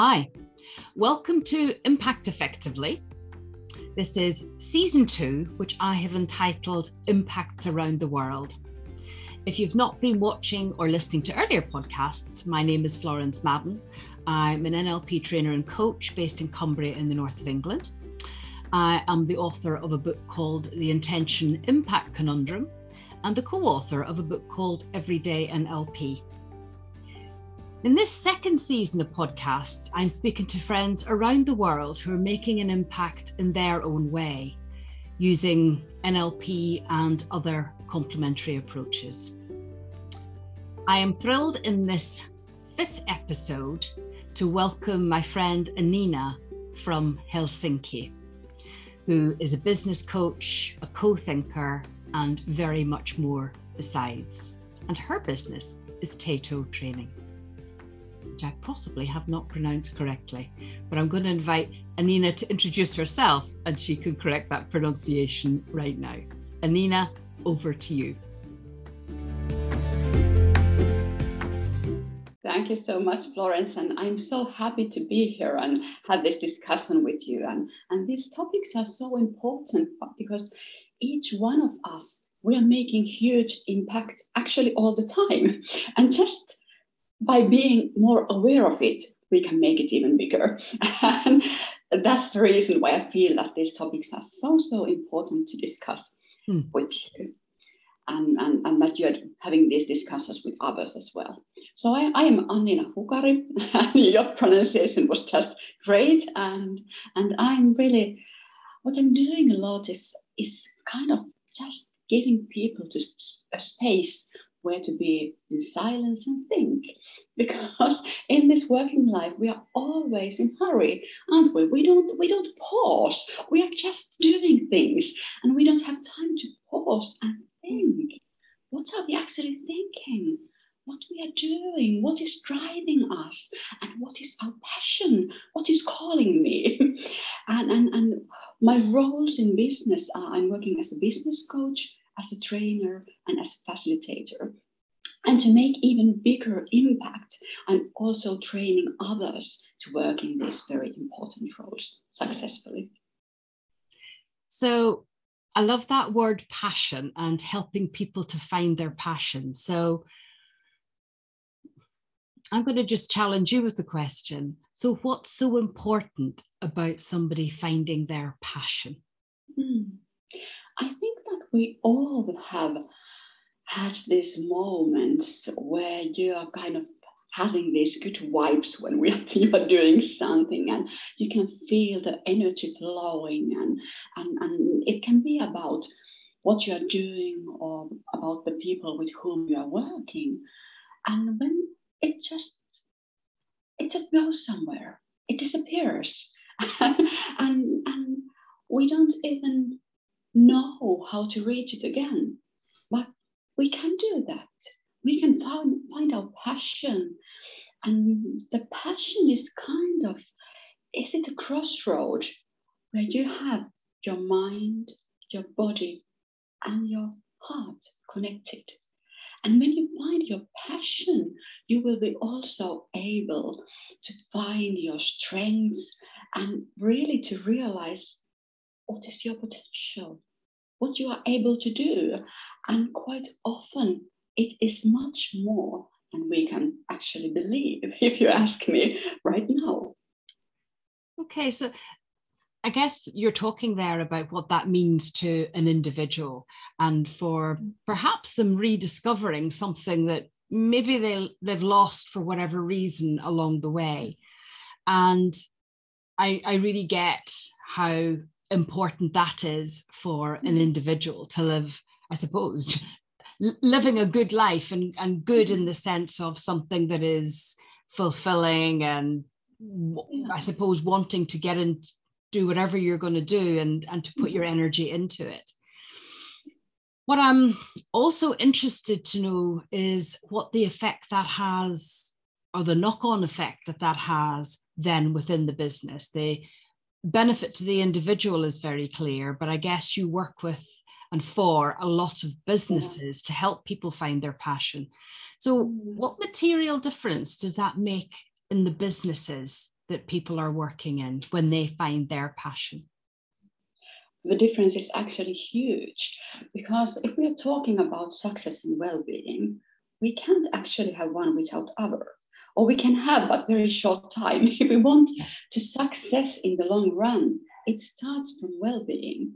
Hi, welcome to Impact Effectively. This is season two, which I have entitled Impacts Around the World. If you've not been watching or listening to earlier podcasts, my name is Florence Madden. I'm an NLP trainer and coach based in Cumbria in the north of England. I am the author of a book called The Intention Impact Conundrum and the co author of a book called Everyday NLP. In this second season of podcasts, I'm speaking to friends around the world who are making an impact in their own way using NLP and other complementary approaches. I am thrilled in this fifth episode to welcome my friend Anina from Helsinki, who is a business coach, a co thinker, and very much more besides. And her business is Tato Training which I possibly have not pronounced correctly. But I'm going to invite Anina to introduce herself and she can correct that pronunciation right now. Anina, over to you. Thank you so much, Florence. And I'm so happy to be here and have this discussion with you. And, and these topics are so important because each one of us, we are making huge impact actually all the time. And just by being more aware of it, we can make it even bigger. and that's the reason why I feel that these topics are so, so important to discuss mm. with you. And, and, and that you're having these discussions with others as well. So I, I am Annina Hukari, and your pronunciation was just great. And, and I'm really, what I'm doing a lot is, is kind of just giving people to a space where to be in silence and think. Because in this working life, we are always in hurry, aren't we? We don't we don't pause. We are just doing things, and we don't have time to pause and think. What are we actually thinking? What we are doing? What is driving us? And what is our passion? What is calling me? and, and, and my roles in business are I'm working as a business coach, as a trainer and as a facilitator. And to make even bigger impact, I'm also training others to work in these very important roles successfully. So I love that word passion and helping people to find their passion. So I'm going to just challenge you with the question. So, what's so important about somebody finding their passion? Hmm. I think we all have had these moments where you are kind of having these good vibes when we are, you are doing something and you can feel the energy flowing and, and, and it can be about what you are doing or about the people with whom you are working. And when it just it just goes somewhere it disappears. And, and we don't even know how to reach it again. But we can do that. We can find, find our passion. And the passion is kind of, is it a crossroad where you have your mind, your body, and your heart connected? And when you find your passion, you will be also able to find your strengths and really to realize what is your potential, what you are able to do. And quite often, it is much more than we can actually believe, if you ask me right now. Okay, so I guess you're talking there about what that means to an individual and for perhaps them rediscovering something that maybe they, they've lost for whatever reason along the way. And I, I really get how important that is for an mm-hmm. individual to live, I suppose, living a good life and, and good in mm-hmm. the sense of something that is fulfilling and I suppose wanting to get and do whatever you're going to do and, and to put your mm-hmm. energy into it. What I'm also interested to know is what the effect that has, or the knock on effect that that has then within the business, the benefit to the individual is very clear, but I guess you work with and for a lot of businesses to help people find their passion. So, mm. what material difference does that make in the businesses that people are working in when they find their passion? The difference is actually huge because if we are talking about success and well being, we can't actually have one without other or we can have but very short time. If we want to success in the long run it starts from well-being.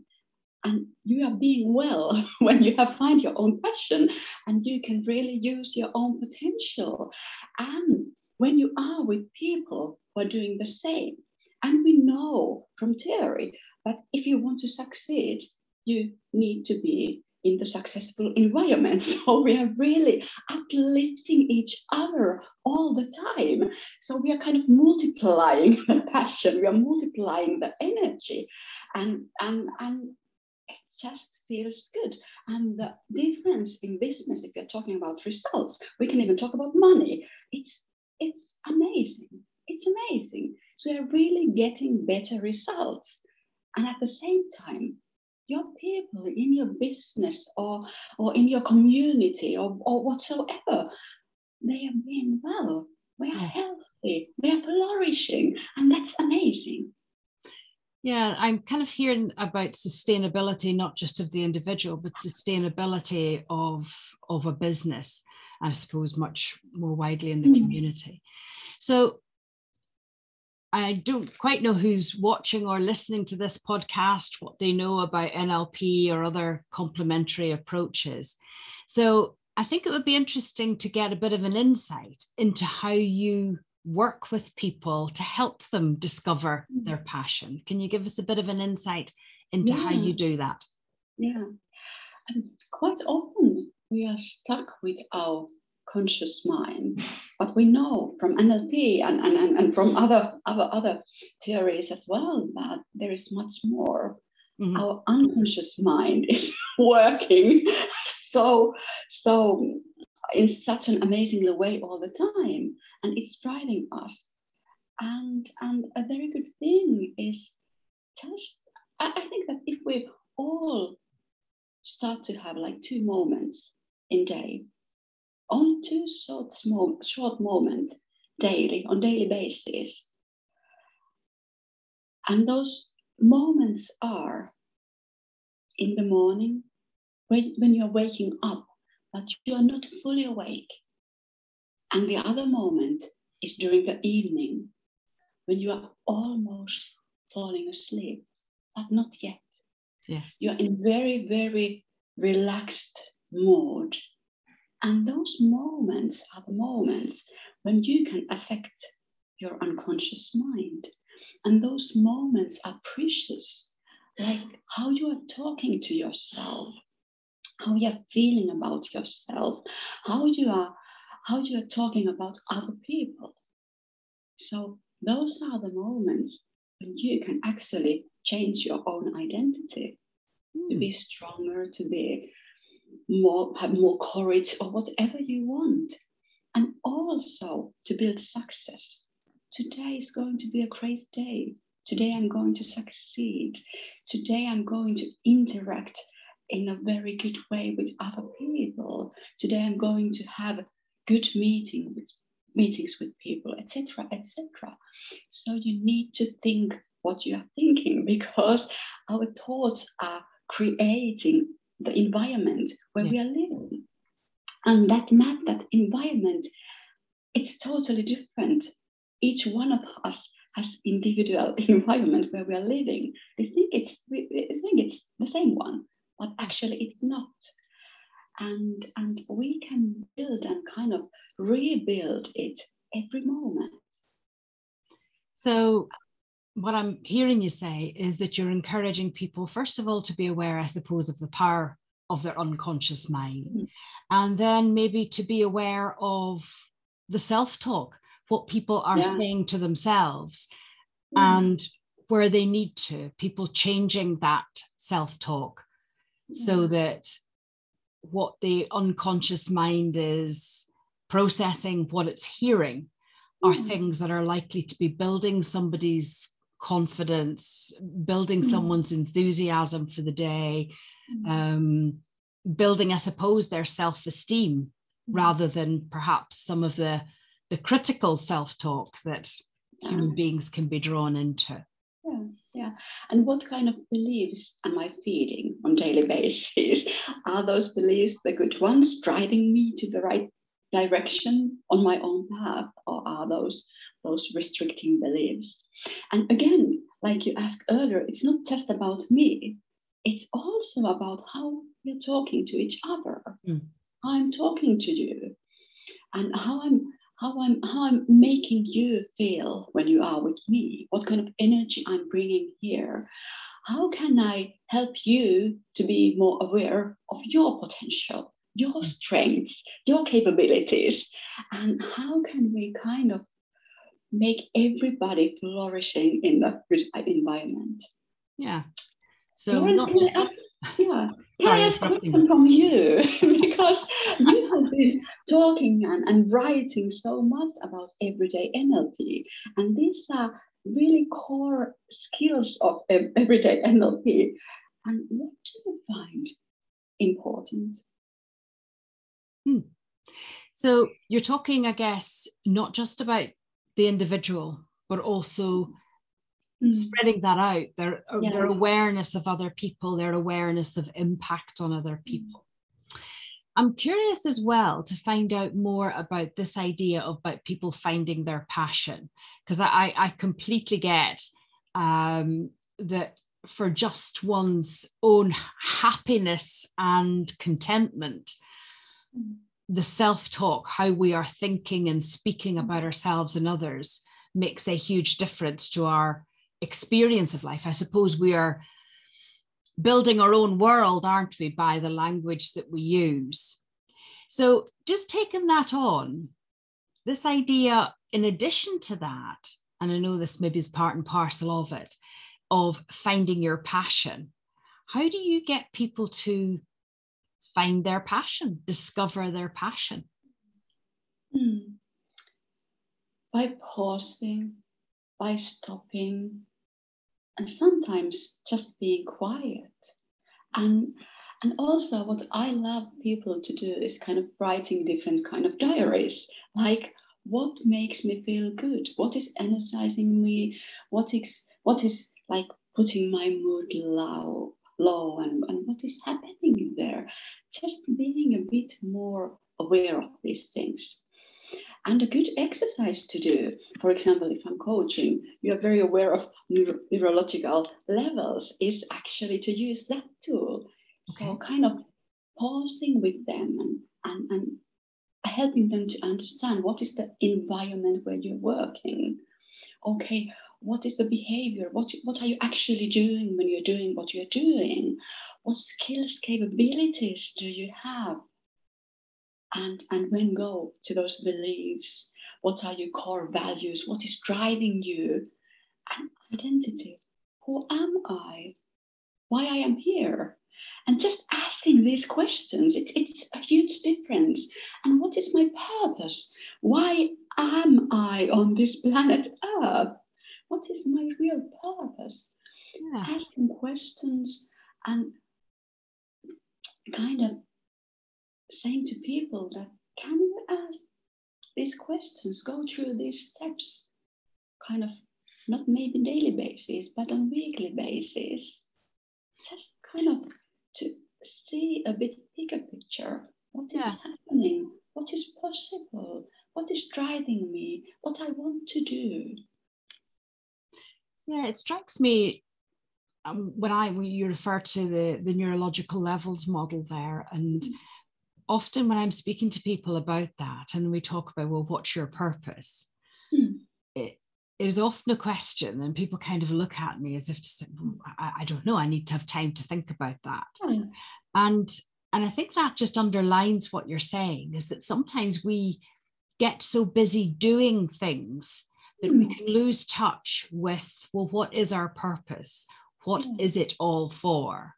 And you are being well when you have find your own passion and you can really use your own potential. And when you are with people who are doing the same and we know from theory that if you want to succeed you need to be in the successful environment. So we are really uplifting each other all the time. So we are kind of multiplying the passion, we are multiplying the energy, and and and it just feels good. And the difference in business, if you're talking about results, we can even talk about money. It's it's amazing. It's amazing. So they're really getting better results. And at the same time, your people in your business or, or in your community or, or whatsoever, they are being well, they are healthy, they are flourishing, and that's amazing. Yeah, I'm kind of hearing about sustainability, not just of the individual, but sustainability of, of a business, I suppose, much more widely in the mm. community. So I don't quite know who's watching or listening to this podcast, what they know about NLP or other complementary approaches. So I think it would be interesting to get a bit of an insight into how you work with people to help them discover mm. their passion. Can you give us a bit of an insight into yeah. how you do that? Yeah. Um, quite often we are stuck with our conscious mind. But we know from NLP and, and, and from other, other, other theories as well that there is much more. Mm-hmm. Our unconscious mind is working so, so in such an amazing way all the time, and it's driving us. And, and a very good thing is just, I, I think that if we all start to have like two moments in day only two short, small, short moments daily, on daily basis. And those moments are in the morning, when, when you're waking up, but you are not fully awake. And the other moment is during the evening, when you are almost falling asleep, but not yet. Yeah. You're in very, very relaxed mood and those moments are the moments when you can affect your unconscious mind. And those moments are precious, like how you are talking to yourself, how you are feeling about yourself, how you are how you are talking about other people. So those are the moments when you can actually change your own identity mm. to be hmm. stronger, to be more have more courage or whatever you want. And also to build success. Today is going to be a great day. Today i'm going to succeed. Today i'm going to interact in a very good way with other people. Today i'm going to have good meeting with meetings with people etc etc so you need to think what you are thinking because our thoughts are creating the environment where yeah. we are living. And that map, that environment, it's totally different. Each one of us has individual environment where we are living. They think it's we, think it's the same one, but actually it's not. And and we can build and kind of rebuild it every moment. So what I'm hearing you say is that you're encouraging people, first of all, to be aware, I suppose, of the power of their unconscious mind. Mm-hmm. And then maybe to be aware of the self talk, what people are yeah. saying to themselves, mm-hmm. and where they need to, people changing that self talk mm-hmm. so that what the unconscious mind is processing, what it's hearing, are mm. things that are likely to be building somebody's confidence, building mm. someone's enthusiasm for the day, mm. um, building, I suppose, their self esteem mm. rather than perhaps some of the, the critical self talk that human beings can be drawn into. Yeah, yeah. And what kind of beliefs am I feeding on daily basis? Are those beliefs the good ones, driving me to the right direction on my own path, or are those those restricting beliefs? And again, like you asked earlier, it's not just about me. It's also about how we're talking to each other. Mm. I'm talking to you, and how I'm how I'm how I'm making you feel when you are with me, what kind of energy I'm bringing here. How can I help you to be more aware of your potential, your mm. strengths, your capabilities, and how can we kind of make everybody flourishing in the environment? Yeah. So not just... yeah, Sorry, I ask a question from you because you have been talking and, and writing so much about everyday NLP, and these are really core skills of everyday NLP. And what do you find important? Hmm. So you're talking, I guess, not just about the individual, but also mm. spreading that out their uh, yeah. their awareness of other people their awareness of impact on other mm. people i'm curious as well to find out more about this idea of about people finding their passion because I, I completely get um, that for just one's own happiness and contentment mm. The self-talk how we are thinking and speaking mm. about ourselves and others makes a huge difference to our experience of life. I suppose we are building our own world, aren't we, by the language that we use. So, just taking that on, this idea, in addition to that, and I know this maybe is part and parcel of it, of finding your passion. How do you get people to find their passion, discover their passion? Hmm. By pausing, by stopping, and sometimes just being quiet. And and also what I love people to do is kind of writing different kind of diaries, like what makes me feel good, what is energizing me, what is what is like putting my mood low, low and, and what is happening there. Just being a bit more aware of these things. And a good exercise to do, for example, if I'm coaching, you are very aware of neuro- neurological levels, is actually to use that tool. Okay. So, kind of pausing with them and, and, and helping them to understand what is the environment where you're working. Okay, what is the behavior? What, what are you actually doing when you're doing what you're doing? What skills, capabilities do you have? and and when go to those beliefs? What are your core values? What is driving you? And identity. Who am i? Why i am here? And just asking these questions it, it's a huge difference. And what is my purpose? Why am i on this planet earth what is my real purpose yeah. asking questions and kind of saying to people that can you ask these questions, go through these steps, kind of not maybe daily basis, but on weekly basis, just kind of to see a bit bigger picture. What is yeah. happening? What is possible? What is driving me? What I want to do? Yeah, it strikes me um, when I when you refer to the the neurological levels model there, and mm-hmm often when I'm speaking to people about that and we talk about, well, what's your purpose? Hmm. It is often a question, and people kind of look at me as if to say, well, I, I, don't know, I need to have time to think about that. Hmm. And and I think that just underlines what you're saying is that sometimes we get so busy doing things that we hmm. can lose touch with, well, what is our purpose? What hmm. is it all for?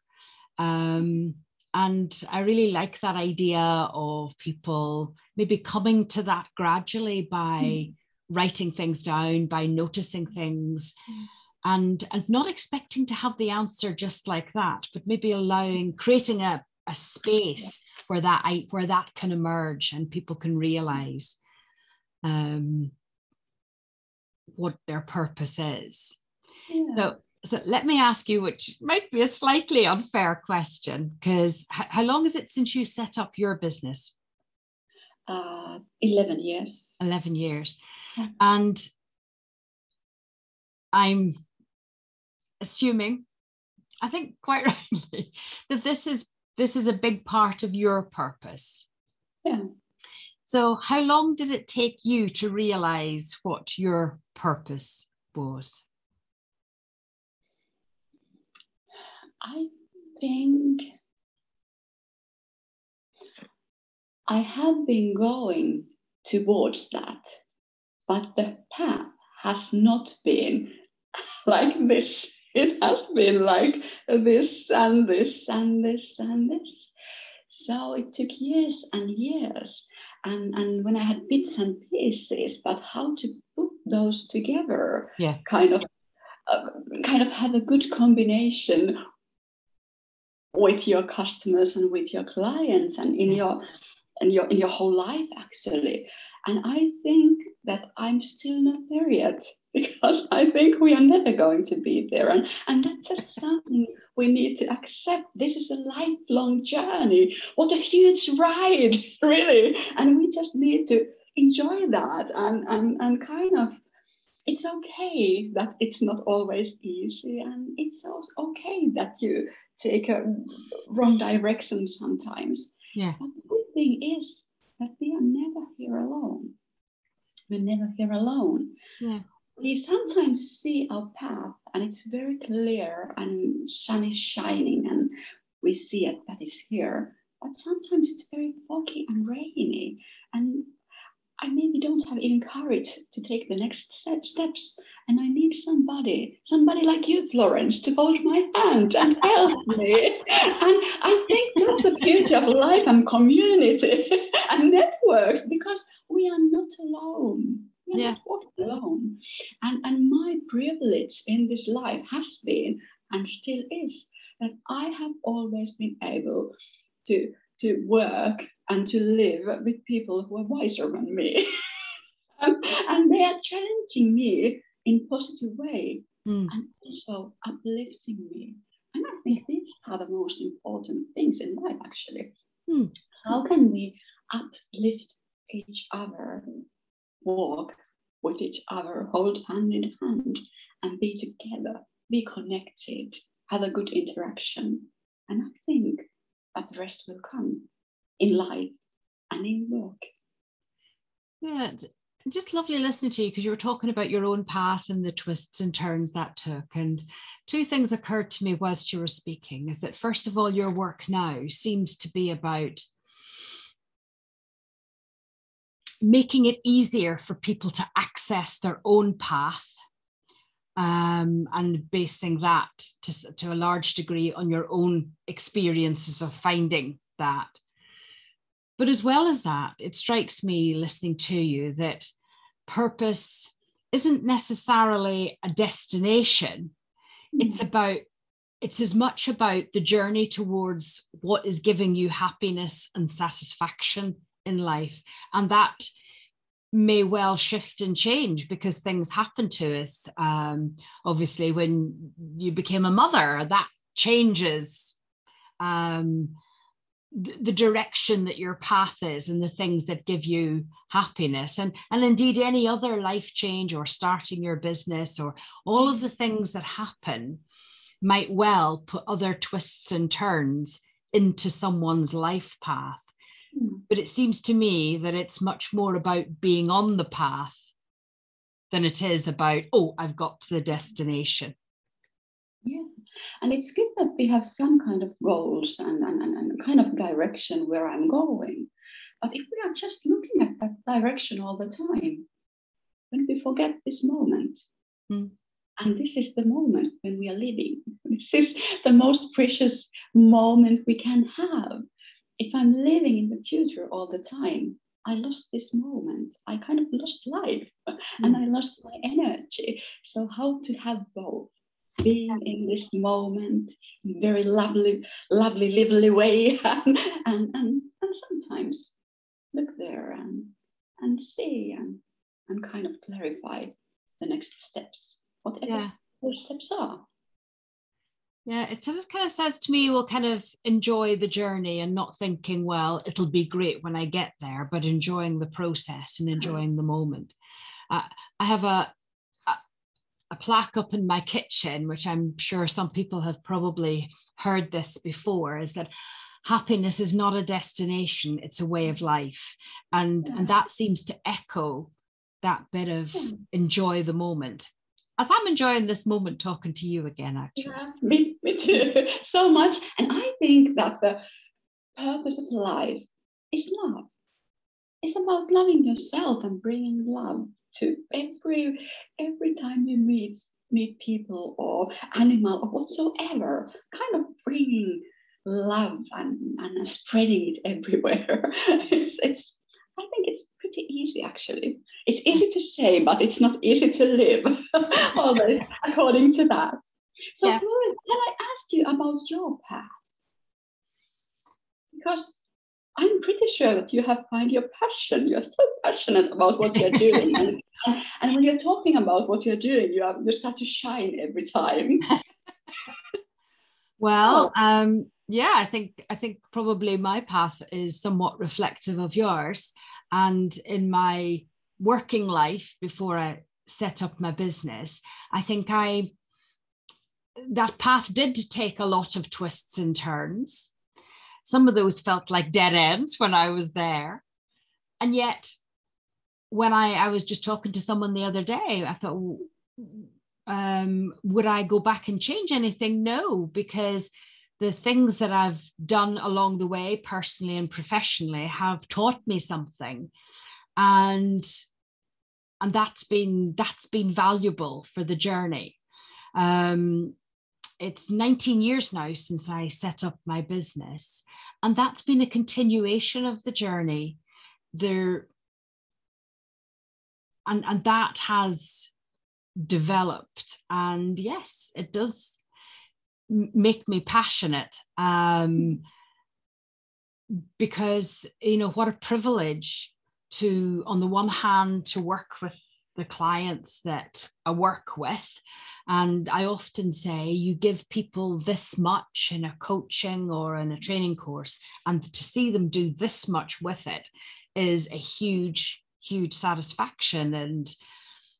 Um, and I really like that idea of people maybe coming to that gradually by mm. writing things down, by noticing things. Mm. And, and not expecting to have the answer just like that, but maybe allowing, creating a, a space where that where that can emerge and people can realize um, what their purpose is. Yeah. So, so let me ask you, which might be a slightly unfair question, because h- how long is it since you set up your business? Uh, 11 years. 11 years. Yeah. And I'm assuming, I think quite rightly, that this is this is a big part of your purpose. Yeah. So how long did it take you to realize what your purpose was? I think I have been going towards that, but the path has not been like this. It has been like this and this and this and this. So it took years and years. And, and when I had bits and pieces, but how to put those together, Yeah. kind of uh, kind of have a good combination with your customers and with your clients and in Yeah. your and your in your whole life actually and i think that i'm still not there yet because i think we are never going to be there. And and that's just something we need to accept. This is a lifelong journey. What a huge ride really. And we just need to enjoy that and and, and kind of it's okay that it's not always easy. And it's also okay that you take a wrong direction sometimes. Yeah. but the good thing is that we are never here alone. We're never here alone. Yeah. We sometimes see our path and it's very clear and sun is shining and we see it that is here but sometimes it's very foggy and rainy and I maybe don't have even courage to take the next step, steps. And I need somebody, somebody like you, Florence, to hold my hand and help me. And I think that's the beauty of life and community and networks because we are not alone. Yeah. alone. And, and my privilege in this life has been and still is that I have always been able to, to work and to live with people who are wiser than me. and, and they are challenging me in positive way Mm. and also uplifting me. And I think these are the most important things in life, actually. Hmm. How can we uplift each other, walk with each other, hold hand in hand, and be together, be connected, have a good interaction? And I think that the rest will come in life and in work. Yeah, just lovely listening to you because you were talking about your own path and the twists and turns that took. And two things occurred to me whilst you were speaking is that, first of all, your work now seems to be about making it easier for people to access their own path um, and basing that to, to a large degree on your own experiences of finding that. But as well as that, it strikes me listening to you that purpose isn't necessarily a destination. It's about, it's as much about the journey towards what is giving you happiness and satisfaction in life. And that may well shift and change because things happen to us. Um, obviously, when you became a mother, that changes. Um, th- the direction that your path is and the things that give you happiness and and indeed any other life change or starting your business or all of the things that happen might well put other twists and turns into someone's life path. But it seems to me that it's much more about being on the path than it is about oh i've got to the destination Yeah, and it's good that we have some kind of goals and, and, and, kind of direction where I'm going. But if we are just looking at that direction all the time, then we forget this moment. Hmm. And this is the moment when we are living. This is the most precious moment we can have. If I'm living in the future all the time, I lost this moment. I kind of lost life and hmm. I lost my energy. So, how to have both? being in this moment in very lovely, lovely, lively way, and, and, and, and sometimes look there and, and see and, and kind of clarify the next steps, whatever yeah. those steps are. Yeah, it just kind of says to me, we'll kind of enjoy the journey and not thinking, well, it'll be great when I get there, but enjoying the process and enjoying the moment. Uh, I have a, a, a plaque up in my kitchen, which I'm sure some people have probably heard this before, is that happiness is not a destination; it's a way of life, and yeah. and that seems to echo that bit of hmm. enjoy the moment as I'm enjoying this moment talking to you again, actually. Yeah, me, me too, so much. And I think that the purpose of life is love. It's about loving yourself and bringing love to every every time you meet meet people or animal or whatsoever. Kind of bringing love and, and spreading it everywhere. it's it's I think it's pretty easy actually. It's easy to say, but it's not easy to live always according to that. So yeah. Florence, can I ask you about your path? Because I'm pretty sure that you have found your passion. You're so passionate about what you're doing. and, and when you're talking about what you're doing, you, have, you start to shine every time. well, oh. um, yeah, I think I think probably my path is somewhat reflective of yours. And in my working life before I set up my business, I think I that path did take a lot of twists and turns. Some of those felt like dead ends when I was there. And yet, when I, I was just talking to someone the other day, I thought, um, would I go back and change anything? No, because the things that I've done along the way, personally and professionally, have taught me something. And and that's been that's been valuable for the journey. Um, it's 19 years now since I set up my business, and that's been a continuation of the journey. There, and and that has developed, and yes, it does make me passionate. Um, because you know what a privilege to, on the one hand, to work with the clients that I work with. And I often say, you give people this much in a coaching or in a training course, and to see them do this much with it is a huge, huge satisfaction. And,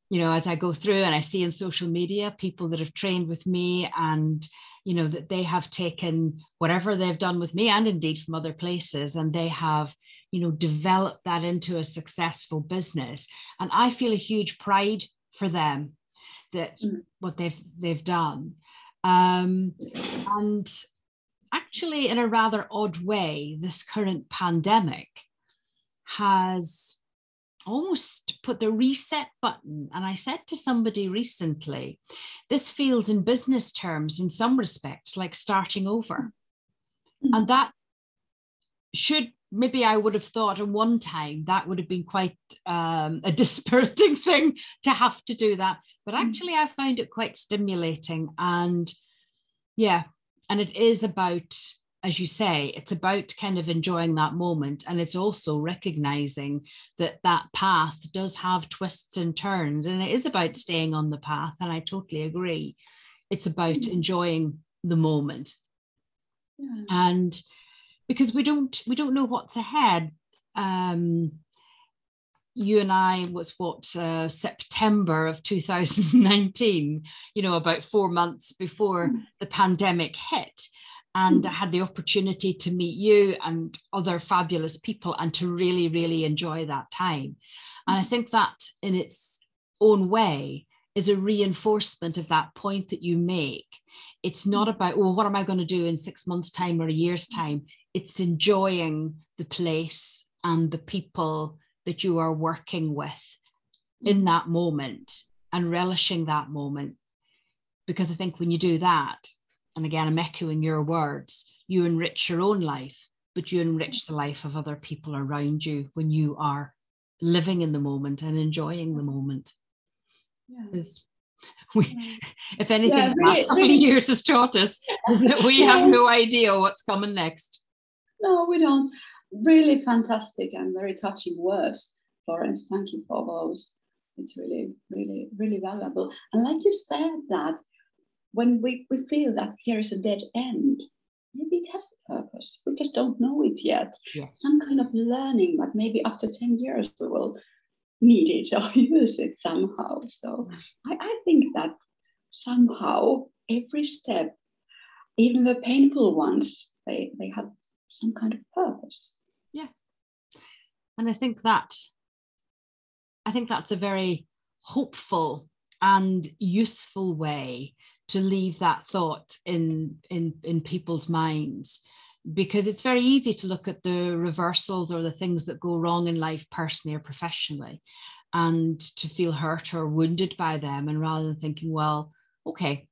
you know, as I go through and I see in social media people that have trained with me and, you know, that they have taken whatever they've done with me and indeed from other places, and they have you know developed that into a successful business and i feel a huge pride for them that mm. what they've they've done um, and actually in a rather odd way this current pandemic has almost put the reset button. And I said to somebody recently, this feels in business terms, in some respects, like starting over. Mm-hmm. And that should maybe I would have thought at one time that would have been quite um, a dispiriting thing to have to do that. But mm. actually, I found it quite stimulating. And yeah, and it is about, as you say, it's about kind of enjoying that moment. And it's also recognizing that that path does have twists and turns. And it is about staying on the path. And I totally agree. It's about mm. enjoying the moment. Yeah. And because we don't we don't know what's ahead. Um, you and I was what uh, September of 2019, you know, about four months before mm. the pandemic hit. And. I had the opportunity to meet you and other fabulous people and to really, really enjoy that time. And I hmm. think that in its own way is a reinforcement of that point that you make. It's not hmm. about, well, what am I going to do in six months' time or a year's hmm. time? it's enjoying the place and the people that you are working with in that moment and relishing that moment. Because I think when you do that, and again, I'm echoing your words, you enrich your own life, but you enrich the life of other people around you when you are living in the moment and enjoying the moment. Yeah. We, if anything, yeah, really, the last couple really. of years has taught us is that we have no idea what's coming next. No, we don't. Really fantastic and very touching words, Florence. Thank you for those. it's really, really, really valuable. And like you said, that when we, we feel that here is a dead end, maybe it has a purpose. We just don't know it yet. Some kind of learning, but maybe after 10 years we will need it or use it somehow. So I, I think that somehow every step, even the painful ones, they, they have some kind of purpose. Yeah. And I think that I think that's a very hopeful and useful way to leave that thought in in in people's minds. Because it's very easy to look at the reversals or the things that go wrong in life personally or professionally and to feel hurt or wounded by them and rather than thinking well okay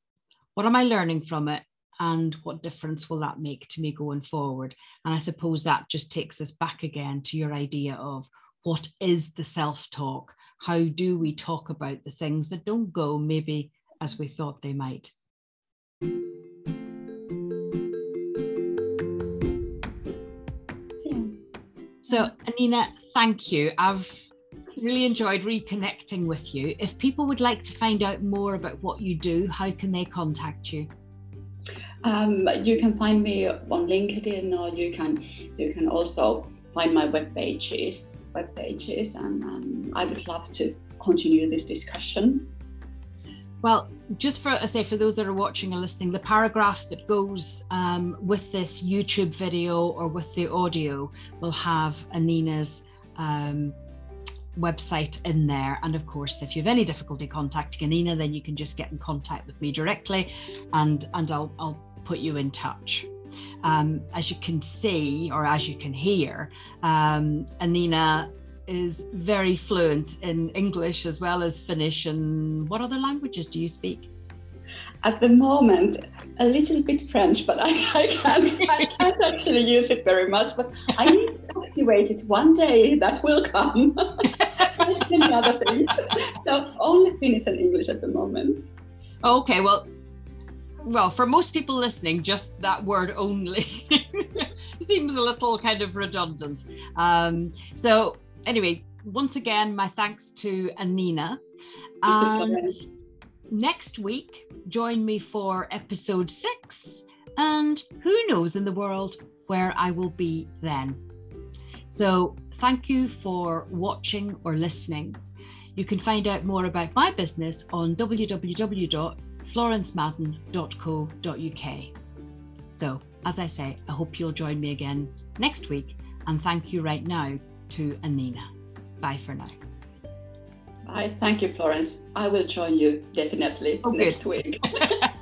what am i learning from it and what difference will that make to me going forward? And i suppose that just takes us back again to your idea of what is the self talk how do we talk about the things that don't go maybe as we thought they might So, Anina, thank you. I've really enjoyed reconnecting with you. If people would like to find out more about what you do, how can they contact you? Um, you can find me on LinkedIn, or you can you can also find my web pages, web pages, and um, I would love to continue this discussion. Well, just for I say for those that are watching or listening, the paragraph that goes um, with this YouTube video or with the audio will have Anina's um, website in there. And of course, if you have any difficulty contacting Anina, then you can just get in contact with me directly, and and I'll I'll put you in touch. Um, as you can see or as you can hear, um, Anina is very fluent in English as well as Finnish. And what other languages do you speak? At the moment, a little bit French, but I, I can't I can't actually use it very much. But I need to activate it one day. That will come. Many other things. So only Finnish and English at the moment. Okay, well, well, for most people listening, just that word only seems a little kind of redundant. Um, so anyway, once again, my thanks to Anina. And next week, join me for episode six. And who knows in the world where I will be then. So, thank you for watching or listening. You can find out more about my business on www.florencemadden.co.uk. So, as I say, I hope you'll join me again next week. And thank you right now to Anina. Bye for now. Bye. Thank you, Florence. I will join you definitely oh, next week.